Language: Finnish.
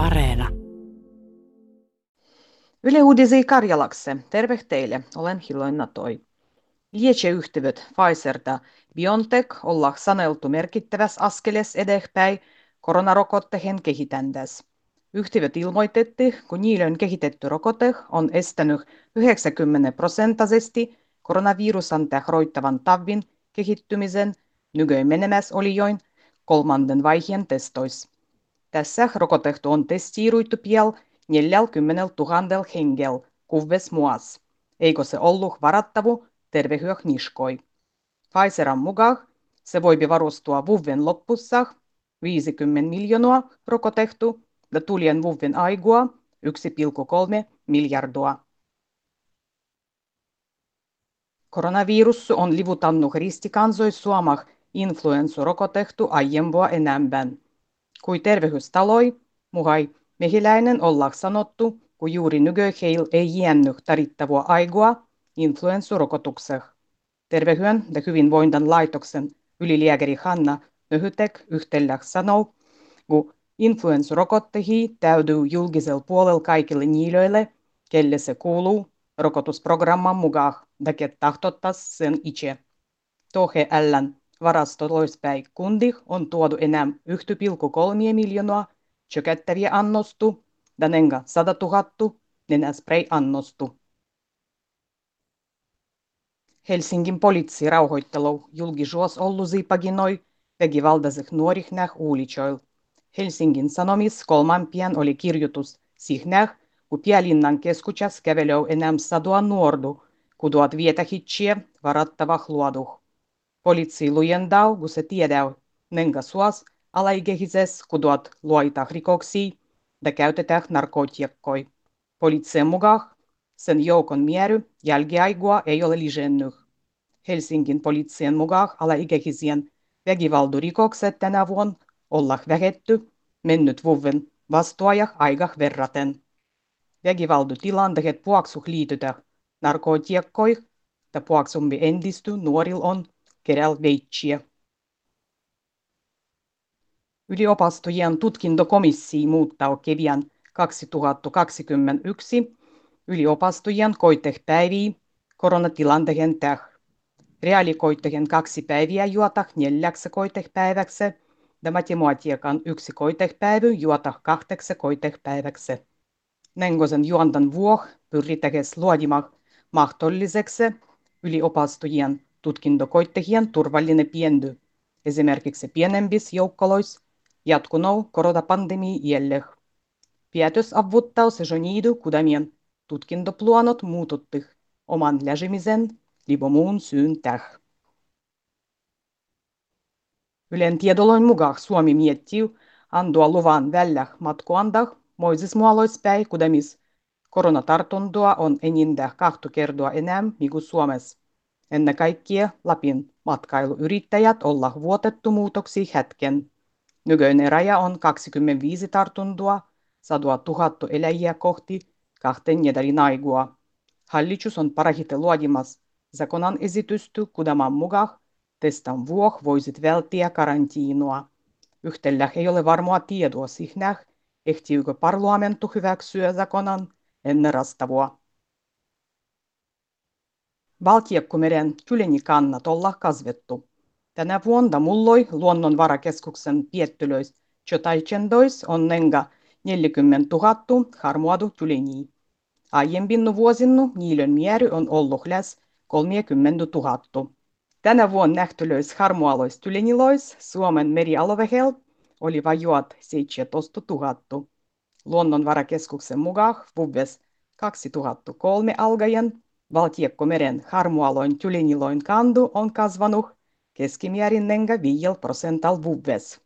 Areena. Yle Uudisi Karjalakse. Terve teille. Olen Hiloina Toi. Lietseyhtiöt Pfizer ja BioNTech olla saneltu merkittäväs askeles edespäin koronarokottehen kehitäntäs. Yhtiöt ilmoitetti, kun niille on kehitetty rokote on estänyt 90 prosenttisesti koronavirusan roittavan tavin kehittymisen nykyään menemäs oli join kolmannen vaiheen testois. Tässä rokotettu on testiiruittu piel 40 000 hengel kuves muas. Eikö se ollut varattavu tervehyök niskoi. Pfizeran mukaan se voipi varustua vuoden loppussa 50 miljoonaa rokotettu ja tulien vuoden aigua 1,3 miljardia. Koronavirus on livutannut ristikansois suomah influenssurokotettu aiempua enemmän. Kui tervehdystaloi, muhai mehiläinen olla sanottu, kun juuri nykyheil ei jännyt tarittavua aigua influenssurokotukseh. Tervehyön ja hyvinvointan laitoksen ylilääkäri Hanna Nöhytek yhtellä sanoo, kun influenssurokottehi täytyy julkisella puolella kaikille niille, kelle se kuuluu rokotusprogramman mukaan, ja tahtottas sen itse. Tohe ällän varastoloispäin kundi on tuodu enää 1,3 miljoonaa tjökättäviä annostu, ja nenga 100 000 nenäspray annostu. Helsingin poliisi rauhoittelu julkisuus ollusi paginoi väkivaltaiset nuorih näh uulitsoil. Helsingin Sanomis kolman pian oli kirjoitus sihnäh, kun Pielinnan keskuksessa kävelöi enää sadua nuordu, kuduat vietähitsiä varattava luoduh. Poliisi lujendau, kun se tiedäu, nenga suos alaikähises kuduat luoita rikoksia ja käytetään narkotiakkoi. Poliisin mukaan sen joukon miery jälkiaigua ei ole lisennyt. Helsingin poliisien mukaan alaikäisien väkivaldurikokset tänä vuonna olla vähetty mennyt vuoden vastuaja aika verraten. Väkivaldutilanteet puoksuh liitytä narkotiakkoi ja puoksumpi entisty nuoril on keräl veitsiä. Yliopistojen tutkintokomissio muuttaa kevään 2021 yliopistojen koitehpäiviä koronatilanteen täh. Reaalikoitehen kaksi päiviä juota neljäksi koitehpäiväksi ja matematiikan yksi koitehpäivä juota kahdeksi koitehpäiväksi. Nengosen juontan vuoh pyritäkes luodimaan mahdolliseksi yliopistojen tutkintokoittehien turvallinen piendy, esimerkiksi pienempissä joukkoloissa jatkunut koronapandemia jäljellä. Päätös avuttaa sezoniidu kudamien tutkintopluonot muututtih oman läsimisen libomuun syyn täh. Ylen tiedoloin mukaan Suomi miettii antua luvan vällä matkuandah moisismuoloispäin kudamis koronatartuntoa on enintään kahta kertaa enemmän kuin Suomessa. Ennen kaikkea Lapin matkailuyrittäjät olla vuotettu muutoksi hetken. Nykyinen raja on 25 tartuntoa, 100 000 eläjiä kohti kahten nädalin aigua. Hallitus on parhaiten luodimassa zakonan esitysty kudaman mukaan testan vuoh voisit välttää karantiinua. Yhtälä ei ole varmaa tietoa siihen, ehtiykö parlamentu hyväksyä zakonan ennen rastavua. Valtiekkumeren kylenikannat olla kasvettu. Tänä vuonna mulloi luonnonvarakeskuksen piettylöis Chotaichendois on nenga 40 000 harmuadu tyleni. Aiempin vuosina niiden määrä on ollut läs 30 000. Tänä vuonna nähtylöis harmualois tylenilois Suomen merialovehel oli vajuat 17 000. Luonnonvarakeskuksen mukaan vuodes 2003 alkaen Valtiekkomeren harmualoin tyleniloin kandu on kasvanut keskimäärin nenga 5 prosental vuodes.